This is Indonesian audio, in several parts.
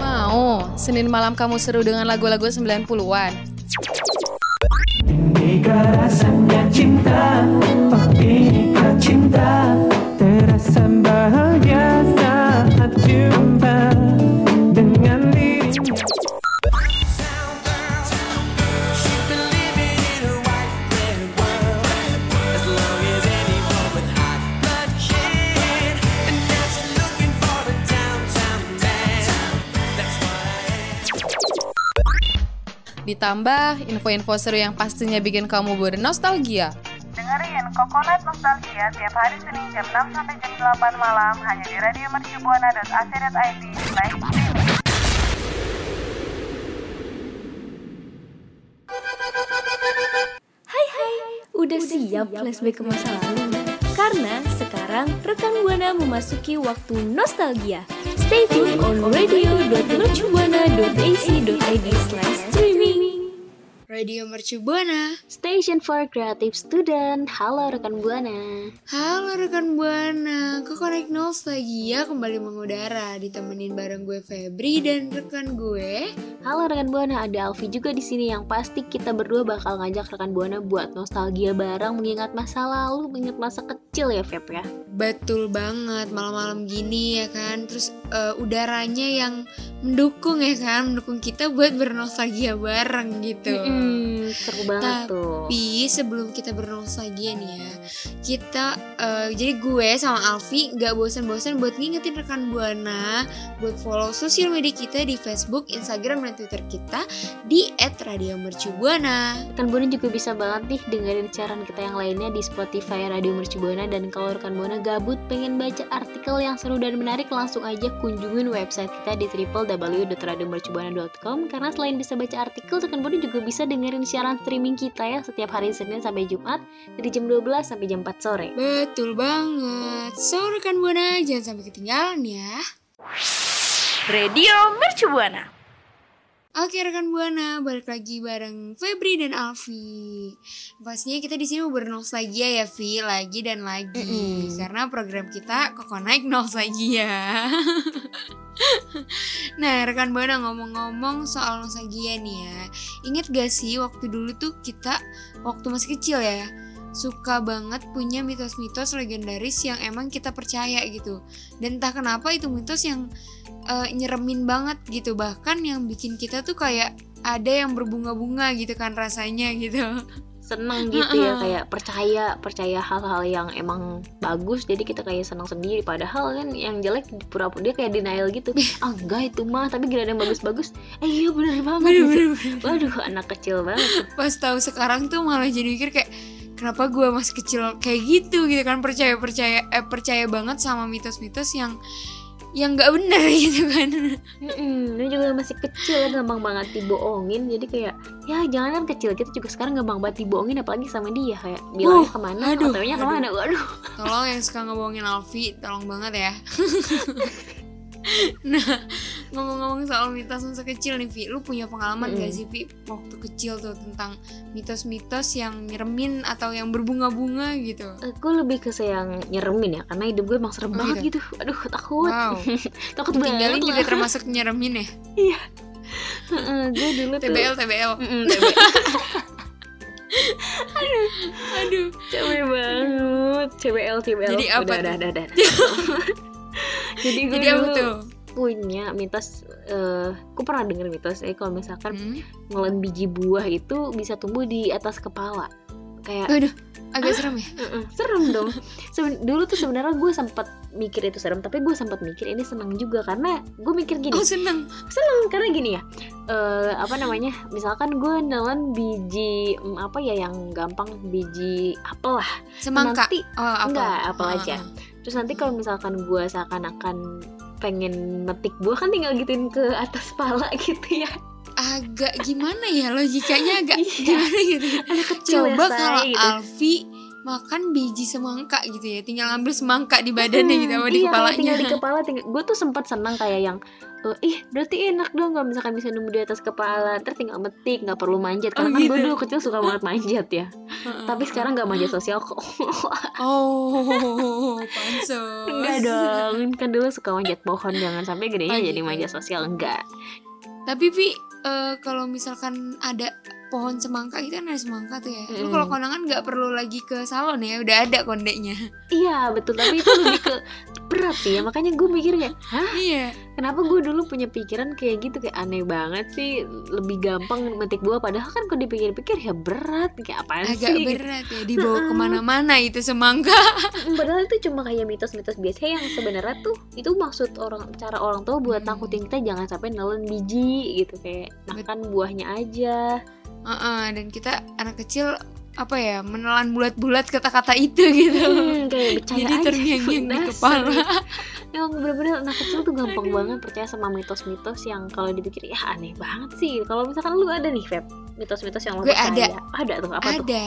Mau, Senin malam kamu seru dengan lagu-lagu 90-an. Inikah rasanya cinta Oh inikah cinta Ditambah info-info seru yang pastinya bikin kamu bernostalgia. Dengerin Coconut Nostalgia tiap hari Senin jam 6 sampai jam 8 malam hanya di radio mercubuana.ac.id. Hai hai, udah siap flashback ke masa lalu? Karena sekarang rekan Buana memasuki waktu nostalgia. Stay tuned on radio.mercubuana.ac.id slash streaming. Radio Mercu Buana. Station for Creative Student. Halo rekan Buana. Halo rekan Buana, ke Connect Nostalgia kembali mengudara ditemenin bareng gue Febri dan rekan gue. Halo rekan Buana, ada Alfi juga di sini yang pasti kita berdua bakal ngajak rekan Buana buat nostalgia bareng mengingat masa lalu, mengingat masa kecil ya Feb ya. Betul banget, malam-malam gini ya kan. Terus eh, udaranya yang mendukung ya kan, mendukung kita buat bernostalgia bareng gitu. Mm-mm, seru banget tuh. Tapi sebelum kita bernostalgia nih ya, kita eh, jadi gue sama Alfi nggak bosan-bosan buat ngingetin rekan buana buat follow sosial media kita di Facebook, Instagram dan Twitter kita di @radiomercubuana. Rekan Buana juga bisa banget nih dengerin siaran kita yang lainnya di Spotify Radio Mercu Buana dan kalau rekan Buana gabut pengen baca artikel yang seru dan menarik langsung aja kunjungin website kita di www.radiomercubuana.com karena selain bisa baca artikel rekan Buana juga bisa dengerin siaran streaming kita ya setiap hari Senin sampai Jumat dari jam 12 sampai jam 4 sore. Betul banget. So rekan buana jangan sampai ketinggalan ya. Radio Mercubuana. Oke rekan buana, balik lagi bareng Febri dan Alfi. Pastinya kita di sini mau bernostalgia ya, Vi, lagi dan lagi. Mm-mm. Karena program kita kok naik nostalgia. nah, rekan buana ngomong-ngomong soal nostalgia nih ya. Ingat gak sih waktu dulu tuh kita waktu masih kecil ya, suka banget punya mitos-mitos legendaris yang emang kita percaya gitu. Dan entah kenapa itu mitos yang eh, nyeremin banget gitu bahkan yang bikin kita tuh kayak ada yang berbunga-bunga gitu kan rasanya gitu Seneng gitu ya kayak percaya percaya hal-hal yang emang bagus jadi kita kayak senang sendiri padahal kan yang jelek pura-pura dia kayak denial gitu. ah enggak itu mah tapi gila ada yang bagus-bagus. Eh iya bener banget. gitu. Bener-bener. Waduh anak kecil banget. pas tahu sekarang tuh malah jadi mikir kayak kenapa gue masih kecil kayak gitu gitu kan. Percaya percaya eh, percaya banget sama mitos-mitos yang yang nggak benar gitu kan. Mm-mm, dia juga masih kecil gampang banget dibohongin. Jadi kayak ya jangan kan kecil kita juga sekarang gampang banget dibohongin apalagi sama dia. Kayak bilangnya Uh, ke mana aduh, aduh. ke mana waduh. Tolong yang suka ngebohongin Alfi tolong banget ya. Nah ngomong-ngomong soal mitos masa kecil nih Vi lu punya pengalaman Mm-mm. gak sih Vi waktu kecil tuh tentang mitos-mitos yang nyeremin atau yang berbunga-bunga gitu? Aku lebih ke yang nyeremin ya karena hidup gue emang serem Oh, banget gitu. Aduh takut. Wow. Takut tinggalin banget juga termasuk nyeremin ya? Heeh, gue dulu tuh TBL TBL TBL. aduh. Capek banget. CBL CBL Jadi apa udah, tuh? udah, udah, udah. jadi gue jadi apa dulu tuh punya mitos eh aku pernah denger mitos eh kalau misalkan Hmm? ngelen biji buah itu bisa tumbuh di atas kepala. Kayak Aduh, agak serem ya? Mm-mm, serem dong. Seben- dulu tuh sebenarnya gue sempat mikir itu serem tapi gue sempat mikir ini seneng juga karena gue mikir gini. Oh seneng. Seneng karena gini ya eh apa namanya misalkan gue nelen biji mm, apa ya yang gampang biji apel lah. Semangka? Nanti oh apa enggak apel Ah, aja. ah. terus nanti kalau misalkan gue seakan-akan pengen metik buah kan tinggal gituin ke atas pala gitu ya agak gimana ya logikanya agak Iya. gimana gitu anak kecil coba ya, kalau gitu. Alfi makan biji semangka gitu ya. Tinggal ambil semangka di badannya gitu sama di iya, kepalanya. tinggal di kepala tinggal gue tuh sempat senang kayak yang eh, ih berarti enak dong kalau misalkan bisa nunggu di atas kepala. Ntar tinggal metik nggak perlu manjat. Oh, karena kan gue gitu. dulu kecil suka banget manjat ya. Tapi sekarang nggak manjat sosial kok. Oh Oh, pansos. Enggak dong, kan dulu suka manjat pohon, jangan sampai gedenya Oh, jadi manjat sosial enggak. Tapi Vi, eh, kalau misalkan ada pohon semangka itu kan ada semangka tuh ya. Lu Mm. kalau kondangan nggak perlu lagi ke salon ya, udah ada kondeknya. Iya betul, tapi itu lebih ke berat sih ya. Makanya gue mikir kayak, hah? iya. Kenapa gue dulu punya pikiran kayak gitu kayak aneh banget sih, lebih gampang metik buah. Padahal kan kalau dipikir-pikir ya berat, kayak apaan Agak sih? berat ya dibawa ke mana-mana itu semangka. Padahal itu cuma kayak mitos-mitos biasa yang sebenarnya tuh itu maksud orang cara orang tua buat Hmm. takutin kita jangan sampai nelen biji gitu kayak makan buahnya aja. Heeh, dan kita anak kecil apa ya menelan bulat-bulat kata-kata itu gitu. Hmm, kayak percaya Jadi terngiang-ngiang di kepala. Emang bener-bener anak kecil tuh gampang banget percaya sama mitos-mitos yang kalau dipikir ya aneh banget sih. Kalau misalkan lu ada nih, Feb, mitos-mitos yang lo Gue percaya. ada. Ada tuh apa tuh? Ada.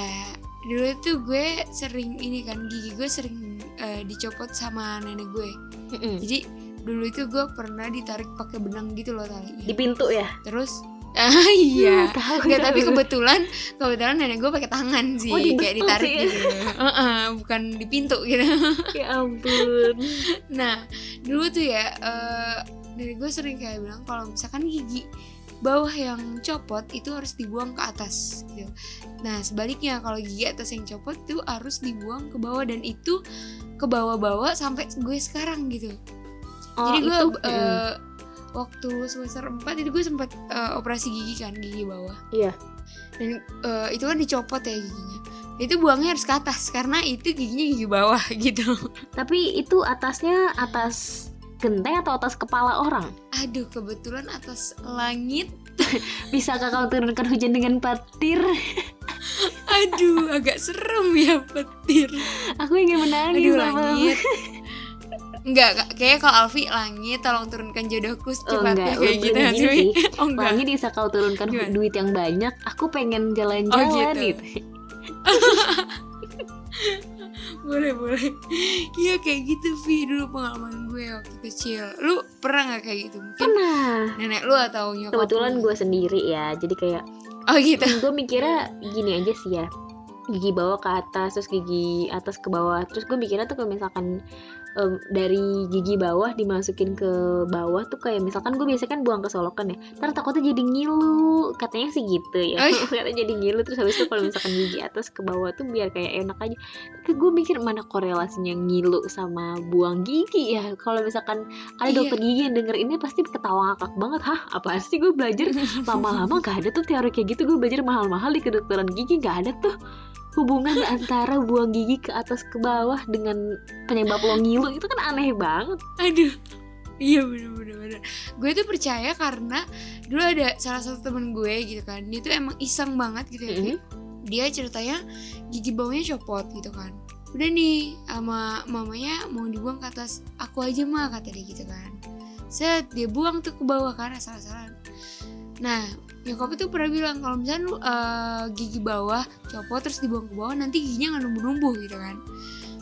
Dulu tuh gue sering ini kan gigi gue sering eh, dicopot sama nenek gue. Mm-mm. Jadi dulu itu gue pernah ditarik pakai benang gitu loh talinya. Di pintu ya? Terus ah iya. Hmm, tahu. Enggak, tapi kebetulan kebetulan nenek gue pakai tangan sih, Oh, kayak ditarik sih ya? gitu. Heeh, bukan di pintu gitu. ya ampun. Nah, dulu tuh ya eh nenek gue sering kayak bilang kalau misalkan gigi bawah yang copot itu harus dibuang ke atas gitu. Nah, sebaliknya kalau gigi atas yang copot itu harus dibuang ke bawah dan itu ke bawah-bawah sampai gue sekarang gitu. Oh, Jadi gue itu, eh, waktu semester 4 itu gue sempat eh, operasi gigi kan gigi bawah. Iya. Dan eh, itu kan dicopot ya giginya. Itu buangnya harus ke atas karena itu giginya gigi bawah gitu. Tapi itu atasnya atas genteng atau atas kepala orang? Aduh, kebetulan atas langit. Bisa kakak turunkan hujan dengan petir? Aduh, agak serem ya petir. Aku ingin menangis. Aduh, langit. Enggak, kayaknya kalau Alfi langit tolong turunkan jodohku Oh, secepatnya enggak, kayak gitu Hasmi. sih. Oh enggak. Langit bisa kau turunkan Gimana? duit yang banyak. Aku pengen jalan-jalan Oh, gitu. gitu. Boleh, boleh. Iya kayak gitu Vi dulu pengalaman gue waktu kecil. Lu pernah nggak kayak gitu? Mungkin Pernah. nenek lu atau nyokap Kebetulan gue sendiri ya. Jadi kayak Oh gitu. gue mikirnya gini aja sih ya gigi bawah ke atas terus gigi atas ke bawah terus gue mikirnya tuh kalau misalkan em, dari gigi bawah dimasukin ke bawah tuh kayak misalkan gue biasanya kan buang ke solokan ya. Ntar takutnya jadi ngilu. Katanya sih gitu ya. Oh, katanya jadi ngilu. Terus habis itu kalau misalkan gigi atas ke bawah tuh biar kayak enak aja. Tapi gue mikir mana korelasinya ngilu sama buang gigi ya. Kalau misalkan ada Iya. dokter gigi yang denger ini pasti ketawa ngakak banget. Hah apa sih gue belajar? Lama-lama gak ada tuh teori kayak gitu. Gue belajar mahal-mahal di kedokteran gigi. Gak ada tuh hubungan antara buang gigi ke atas ke bawah dengan penyebab lo ngilu itu kan aneh banget Aduh. Iya bener bener bener. Gue tuh percaya karena dulu ada salah satu temen gue gitu kan. Dia tuh emang iseng banget gitu ya. Vi. Mhm. Dia ceritanya gigi bawahnya copot gitu kan. Udah nih sama mamanya mau dibuang ke atas. Aku aja mah kata dia gitu kan. Set dia buang tuh ke bawah kan asal-asalan. Nah nyokap itu pernah bilang kalau misalnya lu eh, gigi bawah copot terus dibuang ke bawah nanti giginya nggak numbuh-numbuh gitu kan.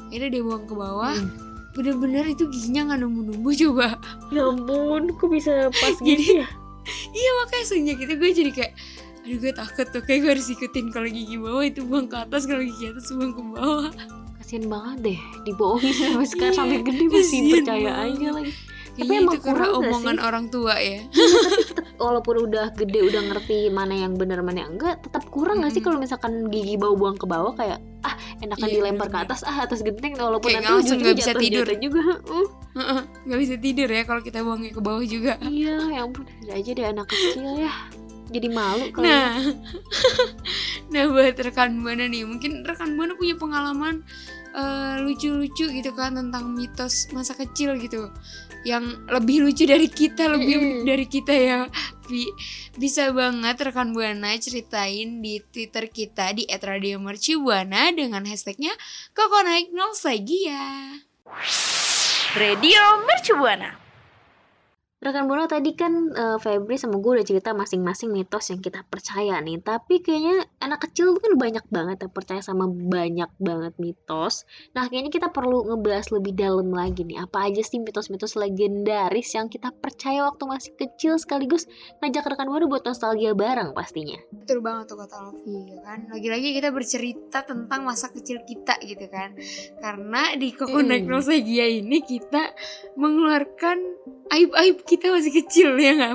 Akhirnya dia buang ke bawah. Hmm. Bener-bener itu giginya nggak numbuh-numbuh coba. ya ampun kok bisa pas Jadi- gitu ya Iya makanya semenjak itu gue jadi kayak Aduh gue takut tuh kayak gue harus ikutin kalau gigi bawah itu buang ke atas kalau gigi atas buang ke bawah kasian banget deh dibohongin sampai sekarang Iya, sampai gede masih percaya banget. aja lagi Kayaknya emang itu karena kurang omongan sih? orang tua ya walaupun udah gede udah ngerti mana yang benar mana yang enggak tetap kurang nggak sih Mm-mm. kalau misalkan gigi bau buang ke bawah kayak ah enakan Iya, dilempar ke atas ah atas genteng walaupun Kayak nanti langsung ujung-ujungnya nggak bisa jatuh- tidur. jatuh juga Hmm. Heeh, Gak bisa tidur ya kalau kita buangnya ke bawah juga Iya, ya ampun, aja deh anak kecil ya. Jadi malu kalau Nah Nah buat rekan Buana nih Mungkin rekan Buana punya pengalaman eh, Lucu-lucu gitu kan Tentang mitos masa kecil gitu Yang lebih lucu dari kita Lebih unik dari kita ya. Bi- Bisa banget rekan Buana ceritain di Twitter kita Di @radiomercubuana Dengan hashtagnya Koko Naik Nostalgia. Radio Mercubuana. Rekan Buana tadi kan eh, Febri sama gue udah cerita masing-masing mitos yang kita percaya nih. Tapi kayaknya anak kecil tuh kan banyak banget yang percaya sama banyak banget mitos. Nah kayaknya kita perlu ngebahas lebih dalam lagi nih. Apa aja sih mitos-mitos legendaris yang kita percaya waktu masih kecil sekaligus ngajak rekan Buana buat nostalgia bareng pastinya. Betul banget tuh kata Alfi ya kan. Lagi-lagi kita bercerita tentang masa kecil kita gitu kan. Karena di Kokonak Hmm. Nostalgia ini kita mengeluarkan aib-aib kita masih kecil ya nggak?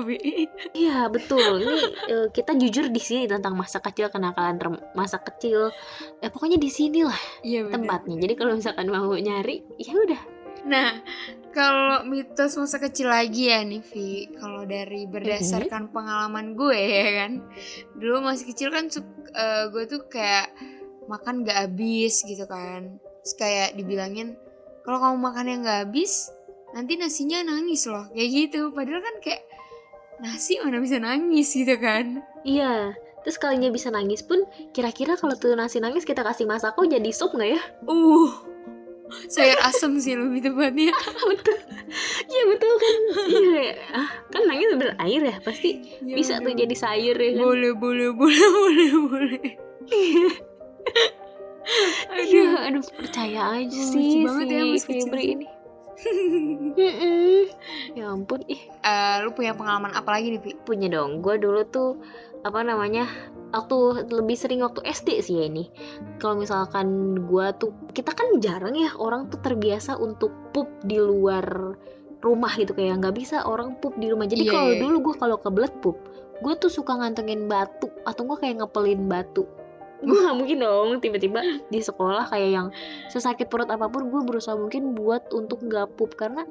Iya betul. Ini eh, kita jujur di sini tentang masa kecil kenakalan rem- masa kecil. Eh pokoknya di sini lah Iya bener. tempatnya. Jadi kalau misalkan mau nyari, ya udah. Nah, kalau mitos masa kecil lagi ya nih Vi, kalau dari berdasarkan pengalaman gue ya kan, dulu masih kecil kan eh, gue tuh kayak makan gak habis gitu kan, Terus kayak dibilangin kalau kamu makan yang gak habis, nanti nasinya nangis loh, kayak gitu. Padahal kan kayak nasi mana bisa nangis gitu kan? Iya. Terus kalinya bisa nangis pun, kira-kira kalau tuh nasi nangis kita kasih masako jadi sup nggak ya? Uh, sayur asem sih lebih tepatnya. betul. Iya betul kan. Iya. Ah, kan nangis berair ya, pasti Ya bisa tuh jadi sayur ya kan. boleh boleh boleh boleh boleh. Iya, aduh percaya aja Lucu sih banget ya, si kecil Febri ini. Ya ampun, ih Eh, lu punya pengalaman apa lagi nih, Pi? punya dong. Gue dulu tuh apa namanya waktu lebih sering waktu SD sih ya ini. Kalau misalkan gue tuh kita kan jarang ya orang tuh terbiasa untuk pup di luar rumah gitu kayak nggak bisa orang pup di rumah. Jadi Iya, kalau iya, iya. dulu gue kalau kebelet pup, gue tuh suka ngantengin batu atau gue kayak ngepelin batu. Gue gak mungkin dong tiba-tiba di sekolah kayak yang sesakit perut apa pun gue berusaha mungkin buat untuk nggak pup. Karena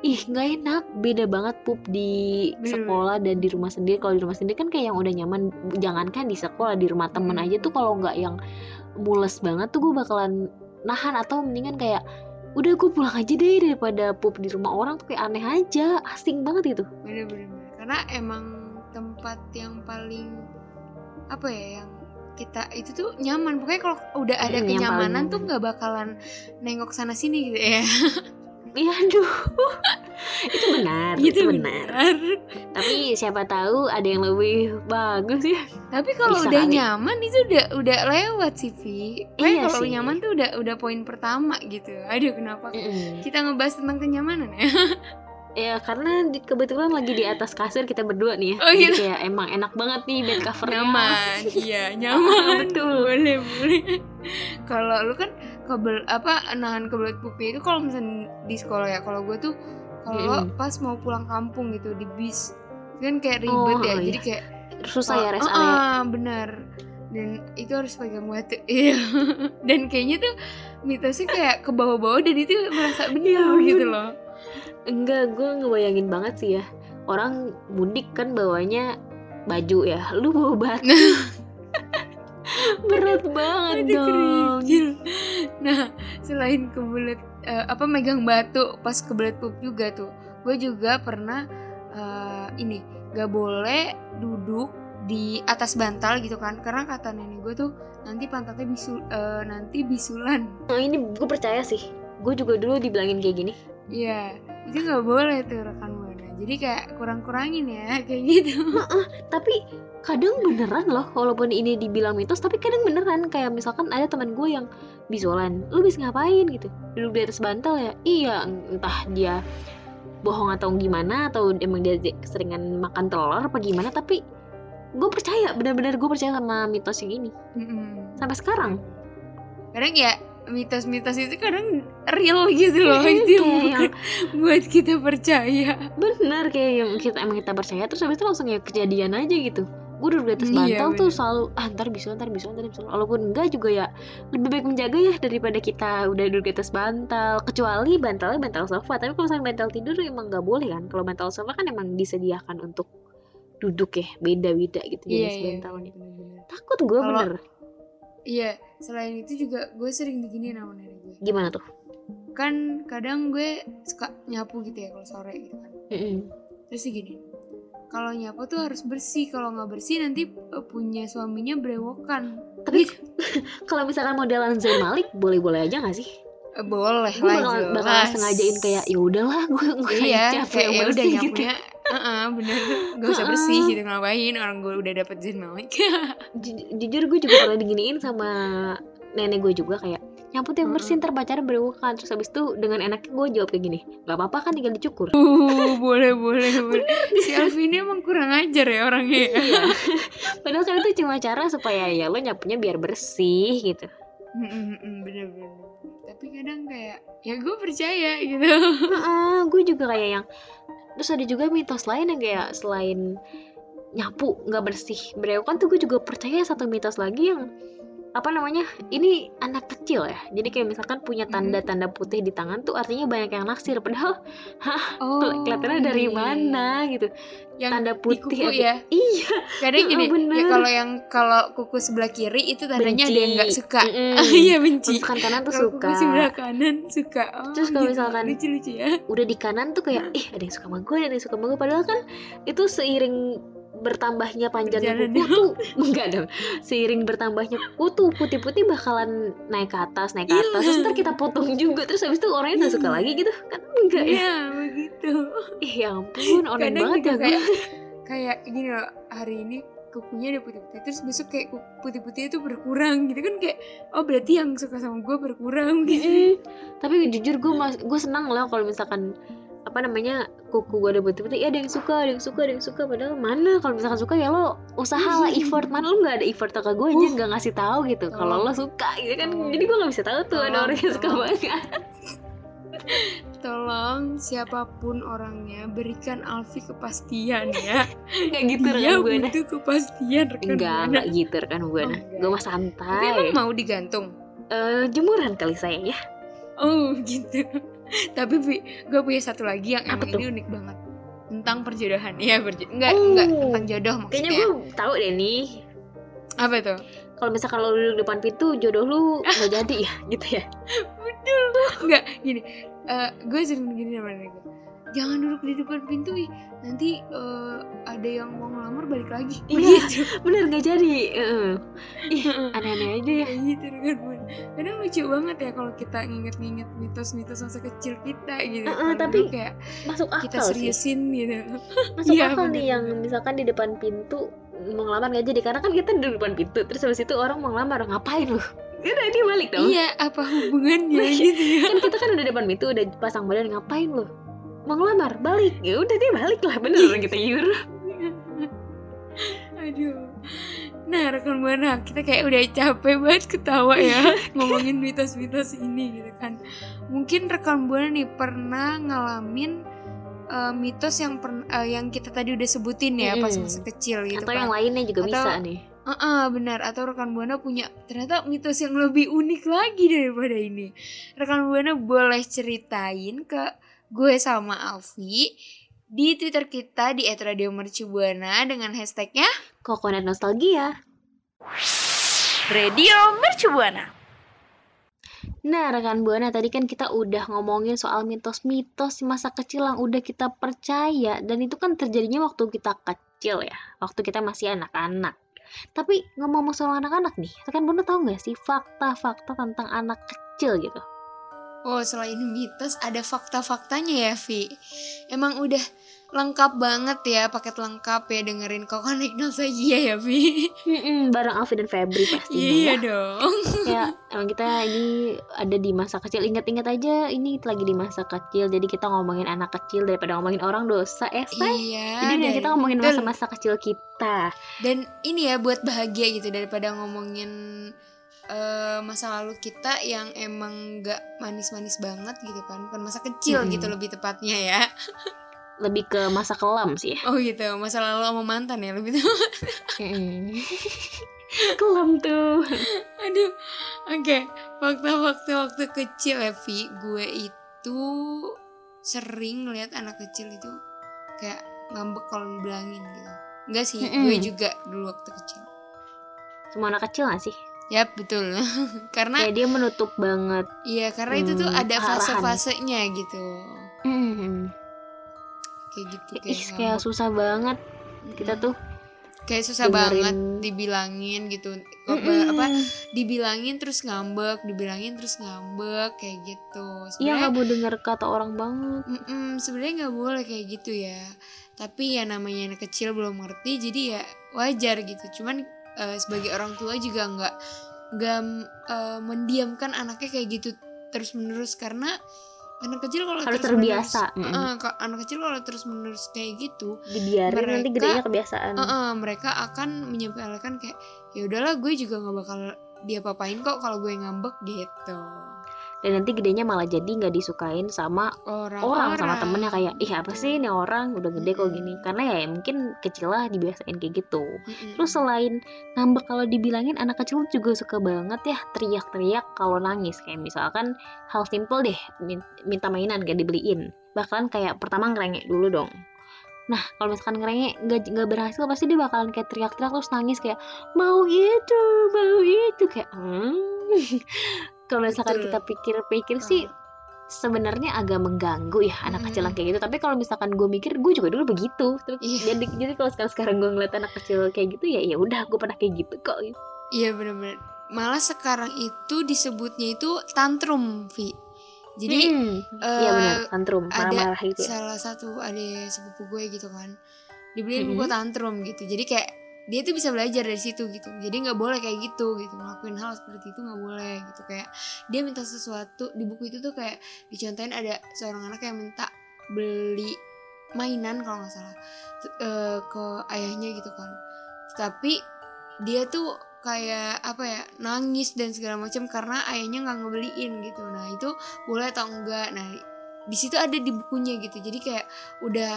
ih nggak enak. Beda banget pup di Bener. sekolah dan di rumah sendiri. Kalau di rumah sendiri kan kayak yang udah nyaman. Jangankan di sekolah di rumah temen Hmm. aja tuh kalau nggak yang mules banget tuh gue bakalan nahan. Atau mendingan kayak udah gue pulang aja deh daripada pup di rumah orang. Tuh kayak aneh aja. Asing banget itu Bener bener bener. Karena emang tempat yang paling apa ya yang kita itu tuh nyaman. Pokoknya kalau udah ada Mm, yang paling kenyamanan tuh nggak bakalan nengok sana sini gitu ya. Iya aduh itu benar itu, benar. tapi siapa tahu ada yang lebih bagus ya Tapi kalau udah kali. nyaman itu udah udah lewat sih, Vi. Iya kalau nyaman tuh udah udah poin pertama gitu. Aduh, kenapa Mm-mm. kita ngebahas tentang kenyamanan ya? Ya karena di- kebetulan lagi di atas kasur kita berdua nih ya. Oh, Jadi iya. kayak emang enak banget nih bed covernya. nyaman iya nyaman betul. boleh boleh kalau lu kan kebel apa nahan kebelet pupi itu kalau misalnya di sekolah ya kalau gue tuh kalau Mm-mm. pas mau pulang kampung gitu di bis kan kayak ribet Oh, ya iya. jadi kayak Susah ya rest Ah, area. ah, benar dan itu harus pegang batu iya dan kayaknya tuh mitosnya kayak ke bawah-bawah dan itu merasa benar gitu loh Enggak, gue ngebayangin banget sih ya. Orang mudik kan bawanya baju ya. Lu bawa batu. Berat banget Aduh, dong. kerikil. Nah, selain kebelet eh, apa megang batu pas kebelet pup juga tuh. Gue juga pernah eh, ini gak boleh duduk di atas bantal gitu kan karena kata nenek gue tuh nanti pantatnya bisul eh, nanti bisulan Nah, ini gue percaya sih. Gue juga dulu dibilangin kayak gini. iya itu nggak boleh tuh rekan buana jadi kayak kurang-kurangin ya kayak gitu Tapi kadang beneran loh, walaupun ini dibilang mitos, tapi kadang beneran. Kayak misalkan ada teman gue yang bisulan, lu bisa ngapain gitu? Duduk di atas bantal ya? Iya, entah dia bohong atau gimana, atau emang dia keseringan makan telur apa gimana, tapi gue percaya, benar-benar gue percaya sama mitos yang ini. Mm-mm. Sampai sekarang. kadang ya mitos-mitos itu kadang real gitu loh itu yang kayak bukan buat kita percaya Bener kayak yang kita emang kita percaya, terus habis itu langsung ya kejadian aja gitu. Gue duduk di atas Iya, bantal tuh bener. selalu, ah ntar bisa, ntar bisa, ntar bisa. Walaupun enggak juga ya, lebih baik menjaga ya daripada kita udah duduk di atas bantal. Kecuali bantalnya bantal sofa, tapi kalau misalnya bantal tidur emang nggak boleh kan. Kalau bantal sofa kan emang disediakan untuk duduk ya, beda-beda gitu iya jenis iya bantalnya. bener-bener. Takut gue bener. iya selain itu juga gue sering diginiin sama nenek gue Gimana tuh? kan kadang gue suka nyapu gitu ya kalau sore gitu kan Mm-mm. terus gini kalau nyapu tuh harus bersih kalau nggak bersih nanti eh, punya suaminya berewokan Tapi Gitu. kalau misalkan modelan Zain Malik, boleh-boleh aja gak sih? Eh, boleh Gue lah bakal, jelas. bakal sengajain kayak ya udahlah gue gue iya kayak yang ya udah bersih gitu. Heeh, bener. Gak usah bersih gitu ngapain orang gue udah dapet Zain Malik. Ju- jujur gue juga pernah diginiin sama nenek gue juga kayak nyapu tuh yang bersih ntar pacarnya berewokan terus habis itu dengan enaknya gue jawab kayak gini nggak apa-apa kan tinggal dicukur. Uh, boleh boleh boleh. Si Alvin ini emang kurang ajar ya orangnya ya. Iya. padahal kan itu cuma cara supaya ya lo nyapunya biar bersih gitu. Mm, mm, mm, bener bener. Tapi kadang kayak ya gue percaya gitu. Heeh, gue juga kayak yang terus ada juga mitos lain yang kayak selain nyapu nggak bersih. Berewokan tuh gue juga percaya satu mitos lagi yang apa namanya ini anak kecil ya. Jadi kayak misalkan punya tanda-tanda putih di tangan tuh artinya banyak yang naksir. Padahal oh kelihatannya dari iya. mana gitu. Yang tanda putih kuku ya? Iya. Kadang Heeh, gini ya kalau yang kalau kuku sebelah kiri itu tandanya ada yang nggak Benci. suka. Mm-mm. iya benci. Misalkan kanan tuh kalau suka. kuku sebelah kanan suka. Oh, Terus kalau gitu. misalkan- lucu lucu ya. udah di kanan tuh kayak ih ada yang suka sama gue ada yang suka sama gue. Padahal kan itu seiring bertambahnya panjangnya Berjalannya. kuku tuh. Enggak dong. Seiring bertambahnya kuku tuh putih-putih bakalan naik ke atas naik ke atas. Terus ntar kita potong juga. Terus habis itu orangnya udah suka Iya. lagi gitu. Kan enggak ya? Iya begitu. Ih ya ampun. Kadang banget ya gue kayak kayak gini loh hari ini kukunya ada putih-putih. Terus besok kayak putih-putihnya itu berkurang gitu kan kayak oh berarti yang suka sama gue berkurang. Gitu tapi jujur gue mas gue senang lah kalau misalkan apa namanya kuku gue ada putih-putih ya ada yang suka ada yang suka ada yang suka. Padahal mana kalau misalkan suka ya lo usaha lah effort. Mana lo nggak ada effort ke gue aja Uh. nggak ngasih tahu gitu. Kalau lo suka gitu kan jadi gue nggak bisa tahu tuh ada orang yang suka banget tolong siapa pun orangnya berikan Alfi kepastian ya. Kayak gitu dia rekan gue nah butuh kepastian rekan enggak Buana. enggak gitu rekan gue nah enggak. gue mah tapi santai emang mau digantung? Eh, jemuran kali saya ya. Oh gitu tapi gue punya satu lagi yang Apa tuh? ini unik banget tentang perjodohan ya perjo enggak Oh. enggak tentang jodoh kayaknya maksudnya gue tahu deh nih apa tuh kalau misalkan lo duduk depan pintu jodoh lu nggak jadi ya gitu ya Enggak, gini. eh gue sering gini sama nenek gue. Jangan duduk di depan pintu ih. Nanti eh, ada yang mau ngelamar balik lagi. Iya. Begitu. bener nggak jadi ih aneh-aneh aja ya gitu kan Bu. Kadang lucu banget ya kalau kita nginget-nginget mitos-mitos masa kecil kita gitu. Heeh, Kalau tapi kayak masuk kita akal sih seriusin gitu. masuk Iya, akal nih bener, yang bener. misalkan di depan pintu mau ngelamar nggak jadi karena kan kita di depan pintu terus habis itu orang mau ngelamar ngapain lu udah dia balik dong Iya, apa hubungannya Iya. gitu ya. kan kita kan udah depan pintu udah pasang badan ngapain lu mau ngelamar balik ya udah dia balik lah bener kita yur Aduh. Nah, rekan buana, kita kayak udah capek banget ketawa ya ngomongin mitos-mitos ini gitu kan. Mungkin rekan buana nih pernah ngalamin eh, mitos yang pern- eh, yang kita tadi udah sebutin ya pas Mm-mm. masa kecil gitu atau kan. yang lainnya juga Atau- bisa nih Heeh, benar. Atau rekan buana punya ternyata mitos yang lebih unik lagi daripada ini. Rekan buana boleh ceritain ke gue sama Alfi di Twitter kita di @radiomercubuana dengan hashtagnya kokonat nostalgia Radio Mercubuana. Nah, rekan Buana tadi kan kita udah ngomongin soal mitos-mitos masa kecil yang udah kita percaya dan itu kan terjadinya waktu kita kecil ya, waktu kita masih anak-anak. Tapi ngomong soal anak-anak nih, rekan Buana tahu nggak sih fakta-fakta tentang anak kecil gitu? Oh, selain mitos ada fakta-faktanya ya, Vi. Emang udah lengkap banget ya, paket lengkap ya dengerin Kokonek Nostalgia ya, Vi. Mm-mm, bareng Alfi dan Febri pastinya Iya ya. dong. ya. Emang kita ini ada di masa kecil, ingat-ingat aja ini lagi di masa kecil, jadi kita ngomongin anak kecil daripada ngomongin orang dosa Say? Iya. Jadi dan dari- kita ngomongin masa-masa kecil kita. Dan ini ya buat bahagia gitu daripada ngomongin eh, masa lalu kita yang emang gak manis-manis banget gitu kan. Bukan masa kecil Mm-mm. gitu lebih tepatnya ya. Lebih ke masa kelam sih. Oh gitu, masa lalu sama mantan ya lebih tepat. kelam tuh. Aduh, oke. Fakta-fakta waktu kecil ya, Vi. Gue itu sering ngeliat anak kecil itu kayak ngambek kalau dibilangin gitu. Enggak sih, Mm-mm. gue juga dulu waktu kecil. Semua anak kecil gak sih? Yap, betul. karena Kayak dia menutup banget. iya, karena itu tuh Hmm, ada fase-fasenya gitu. Kayak gitu kayak, Ih, kayak ngambek. susah banget kita tuh kayak susah dengerin- banget dibilangin gitu. Apa, apa dibilangin terus ngambek, dibilangin terus ngambek kayak gitu. Iya Sebenarnya gak mau denger kata orang banget. Mm-mm, sebenarnya nggak boleh kayak gitu ya. tapi ya namanya anak kecil belum ngerti jadi ya wajar gitu cuman eh, sebagai orang tua juga nggak nggak eh, mendiamkan anaknya kayak gitu terus menerus karena anak kecil kalau terus terbiasa. menerus, eh, ka- anak kecil kalau terus menerus kayak gitu dibiarin nanti Mereka- gedenya kebiasaan. eh, eh, mereka akan menyampaikan kayak ya udahlah gue juga nggak bakal dia papain kok kalau gue ngambek gitu dan nanti gedenya malah jadi nggak disukain sama orang orang sama temennya. Kayak ih apa sih ini orang? Udah gede kok gini. Karena ya mungkin kecil lah dibiasain kayak gitu. Terus selain ngambek kalau dibilangin anak kecil juga suka banget ya teriak-teriak kalau nangis. Kayak misalkan hal simple deh min- minta mainan gak dibeliin. Bakalan kayak pertama ngerengek dulu dong. Nah kalau misalkan ngerengek gak, gak berhasil pasti dia bakalan kayak teriak-teriak terus nangis kayak mau itu mau itu. Kayak hmm. kalau misalkan Betul. kita pikir-pikir sih sebenarnya agak mengganggu ya anak kecil yang kayak gitu. Tapi kalau misalkan gue mikir gue juga dulu begitu. Terus Iya. jadi jadi kalau sekarang sekarang gue ngeliat anak kecil kayak gitu ya ya udah gue pernah kayak gitu kok. Iya bener-bener. Malah sekarang itu disebutnya itu tantrum Vi. Jadi Hmm, eh, iya benar tantrum ada marah-marah gitu ya. salah satu ada sepupu gue gitu kan. Dibeliin Mm-mm. buku tantrum gitu. Jadi kayak dia tuh bisa belajar dari situ gitu. Jadi nggak boleh kayak gitu gitu. Ngelakuin hal seperti itu nggak boleh gitu. Kayak dia minta sesuatu Di buku itu tuh kayak dicontohin ada seorang anak yang minta beli mainan kalau nggak salah eh, ke ayahnya gitu kan. Tapi dia tuh kayak apa ya nangis dan segala macam karena ayahnya nggak ngebeliin gitu. Nah itu boleh atau enggak nah di situ ada di bukunya gitu. Jadi kayak udah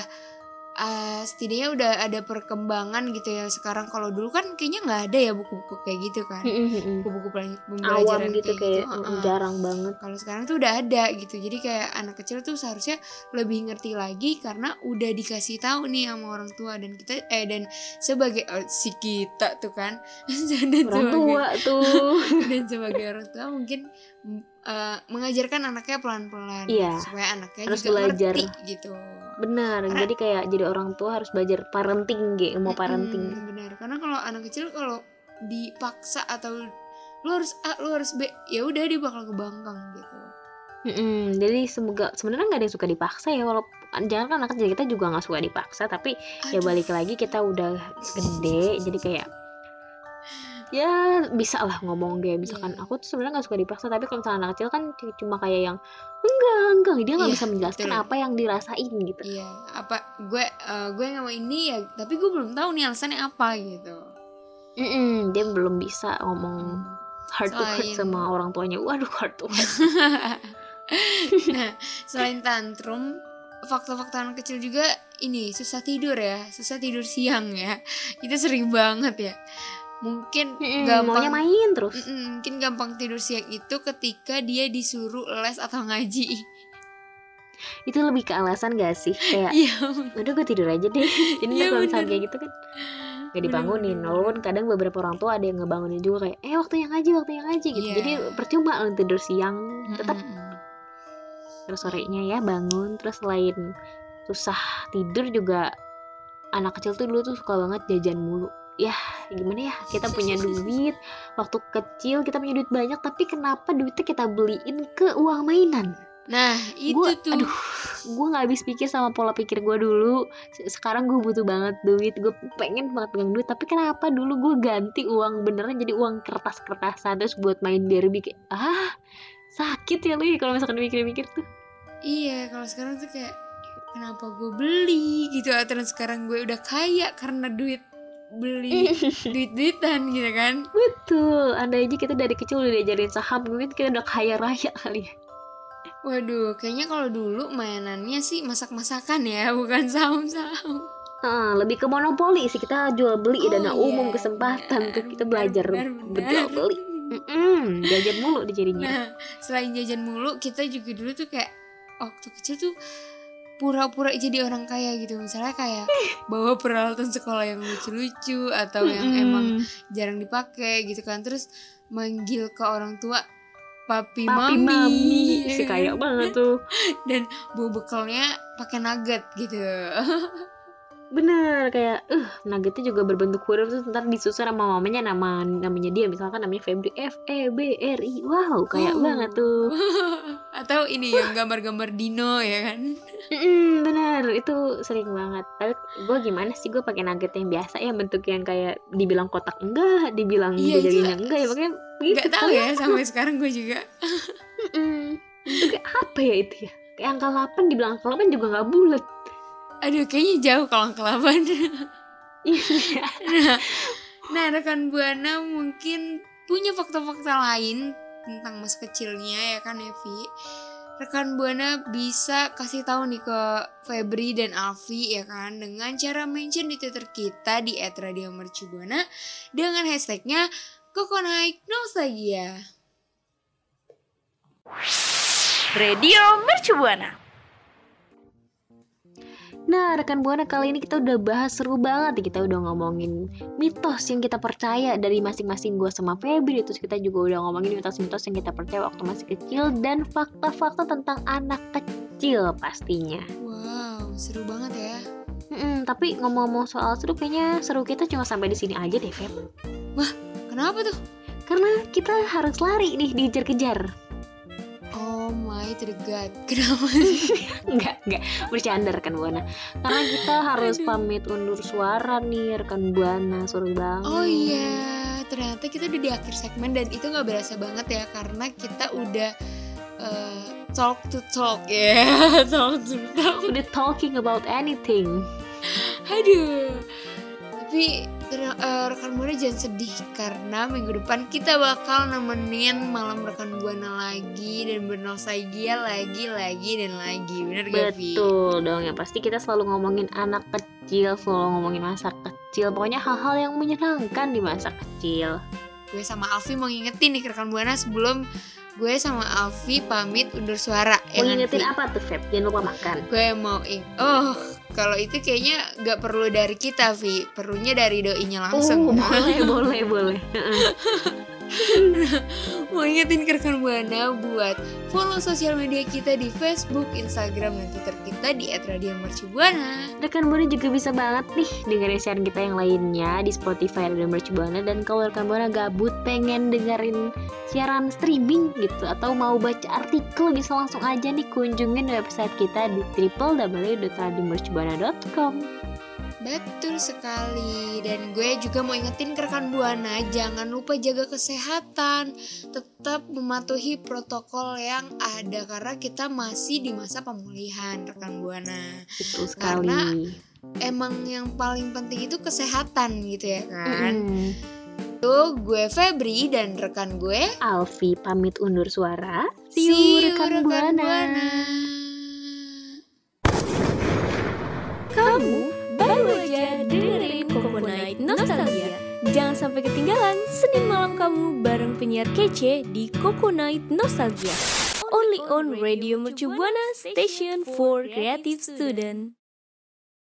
ah, setidaknya udah ada perkembangan gitu ya. Sekarang kalau dulu kan kayaknya nggak ada ya buku-buku kayak gitu kan. Buku-buku pel- awam pembelajaran gitu kayak mm, Heeh. jarang banget. Kalau sekarang tuh udah ada gitu. Jadi kayak anak kecil tuh seharusnya lebih ngerti lagi karena udah dikasih tahu nih sama orang tua dan kita eh dan sebagai oh, si kita tuh kan. Dan orang sebagai tua tuh. dan sebagai orang tua mungkin eh, mengajarkan anaknya pelan-pelan Iya. supaya anaknya Harus juga belajar. ngerti gitu benar jadi kayak jadi orang tua harus belajar parenting gitu mau parenting Mm-mm, benar karena kalau anak kecil kalau dipaksa atau lu harus A lu harus B ya udah dia bakal kebangkang gitu Mm-mm, jadi semoga sebenarnya nggak ada yang suka dipaksa ya walau jangan kan anak kecil kita juga nggak suka dipaksa tapi ya Aduh. balik lagi kita udah gede jadi kayak ya bisa lah ngomong kayak misalkan Iya. aku tuh sebenarnya nggak suka dipaksa tapi kalau misalnya anak kecil kan cuma kayak yang enggak enggak dia nggak Iya, bisa menjelaskan betul. apa yang dirasain gitu Iya, apa gue eh, gue nggak mau ini ya, tapi gue belum tahu nih alasannya apa gitu. Mm-mm, dia belum bisa ngomong to heart Selain- sama orang tuanya waduh heart to heart nah, selain tantrum, fakta-fakta anak kecil juga ini susah tidur ya, susah tidur siang ya. Itu sering banget ya. Mungkin Mm-mm, gampang maunya main terus. Mm-mm, mungkin gampang tidur siang itu ketika dia disuruh les atau ngaji. itu lebih ke alasan gak sih? Kayak Iya. udah gue tidur aja deh. Jadi Iya, kalau misalnya kayak gitu kan gak dibangunin. walaupun kadang beberapa orang tua ada yang ngebangunin juga kayak eh waktu yang ngaji waktu yang ngaji gitu. Iya. jadi percuma lo tidur siang. Tetap Mm-mm. terus sorenya ya bangun. Terus selain susah tidur juga anak kecil tuh dulu tuh suka banget jajan mulu ya gimana ya? Kita punya duit. Waktu kecil kita punya duit banyak tapi kenapa duitnya kita beliin ke uang mainan? Nah, itu Gua- tuh. aduh gue nggak habis pikir sama pola pikir gue dulu. Se- sekarang gue butuh banget duit. Gue pengen banget pegang duit tapi kenapa dulu gue ganti uang beneran jadi uang kertas kertasan terus buat main Barbie kayak ah sakit ya lu ya kalau misalkan mikir-mikir tuh. Iya, kalau sekarang tuh kayak kenapa gue beli? Gitu terus sekarang gue udah kaya karena duit beli duit-duitan gitu kan. betul. Anda aja kita dari kecil udah diajarin saham mungkin kita udah kaya raya kali ya. Waduh, kayaknya kalau dulu mainannya sih masak-masakan ya, bukan saham-saham. Ah, lebih ke monopoli sih. Kita jual beli Oh, dana umum iya, kesempatan tuh benar, kita belajar berjual beli. Mm-mm, jajan mulu di jadinya Nah, selain jajan mulu, kita juga dulu tuh kayak waktu kecil tuh pura-pura jadi orang kaya gitu. Misalnya kayak bawa peralatan sekolah yang lucu-lucu atau yang Mm-mm. emang jarang dipakai gitu kan. Terus manggil ke orang tua papi, papi mami, mami ya si kan? kaya banget tuh dan bawa bekalnya pakai nugget gitu. bener kayak eh nuggetnya juga berbentuk huruf terus ntar disusun sama mamanya nama namanya dia misalkan namanya Febri F E B R I wow kayak Oh. banget tuh Atau ini yang gambar-gambar dino ya kan? Mm, bener itu sering banget tapi gue gimana sih gue pakai nugget yang biasa ya bentuk yang kayak dibilang kotak enggak dibilang Iya, itu- enggak ya makanya begitu Gak tahu ya sampai sekarang gue juga. Mm-mm. bentuknya apa ya itu ya kayak angka 8 dibilang angka 8 juga nggak bulat Aduh kayaknya jauh kalau 8. Iya. nah, nah rekan buana mungkin punya fakta-fakta lain tentang masa kecilnya ya kan Evi. Rekan buana bisa kasih tahu nih ke Febri dan Alfi ya kan dengan cara mention di Twitter kita di @radiomercubuana dengan hashtagnya Kokonaik Nostalgia. Radio Mercubuana. Nah, rekan buana kali ini kita udah bahas seru banget nih. Kita udah ngomongin mitos yang kita percaya dari masing-masing gua sama Febri. Terus kita juga udah ngomongin mitos-mitos yang kita percaya waktu masih kecil dan fakta-fakta tentang anak kecil pastinya. Wow, seru banget ya. Mm-mm, tapi ngomong-ngomong soal seru, kayaknya seru kita cuma sampai di sini aja deh, Feb. Kenapa tuh? Karena kita harus lari nih, dikejar-kejar. Oh my tergat. Kenapa? Enggak, enggak. Bercanda rekan Buana. Karena kita harus Aduh. pamit undur suara nih rekan Buana. Seru banget. Oh iya, ternyata kita udah di akhir segmen dan itu nggak berasa banget ya karena kita udah eh, talk to talk ya, talk to talk. Udah talking about anything. Aduh, tapi eh, rekan buana jangan sedih karena minggu depan kita bakal nemenin malam rekan buana lagi dan bernostalgia lagi, lagi dan lagi, bener gak Vi? Betul dong ya pasti kita selalu ngomongin anak kecil, selalu ngomongin masa kecil. Pokoknya hal-hal yang menyenangkan di masa kecil. Gue sama Alfi mau ngingetin nih rekan buana sebelum gue sama Alfi pamit undur suara. ya Mau kan, ngingetin apa tuh Feb? Jangan lupa makan. gue mau ing oh kalau itu kayaknya nggak perlu dari kita Vi perlunya dari doinya langsung Oh, boleh, boleh, boleh. Mau ingetin ke rekan buana buat follow sosial media kita di Facebook, Instagram, dan Twitter kita di @radiomercubuana. Rekan Buana juga bisa banget nih dengerin siaran kita yang lainnya di Spotify dan Mercu Buana dan kalau rekan Buana gabut pengen dengerin siaran streaming gitu atau mau baca artikel bisa langsung aja nih kunjungin website kita di www.radiomercubuana.com. Betul sekali Dan gue juga mau ingetin ke rekan Buana Jangan lupa jaga kesehatan Tetap mematuhi protokol yang ada Karena kita masih di masa pemulihan rekan Buana Betul Karena sekali. emang yang paling penting itu kesehatan gitu ya kan. Mm-mm. Tuh gue Febri dan rekan gue. Alfi pamit undur suara. See you, rekan, Buana. Kamu baru aja dengerin Night Nostalgia. Jangan sampai ketinggalan Senin malam kamu bareng penyiar kece di Coco Night Nostalgia. Only on Radio Mercu Station for Creative Student.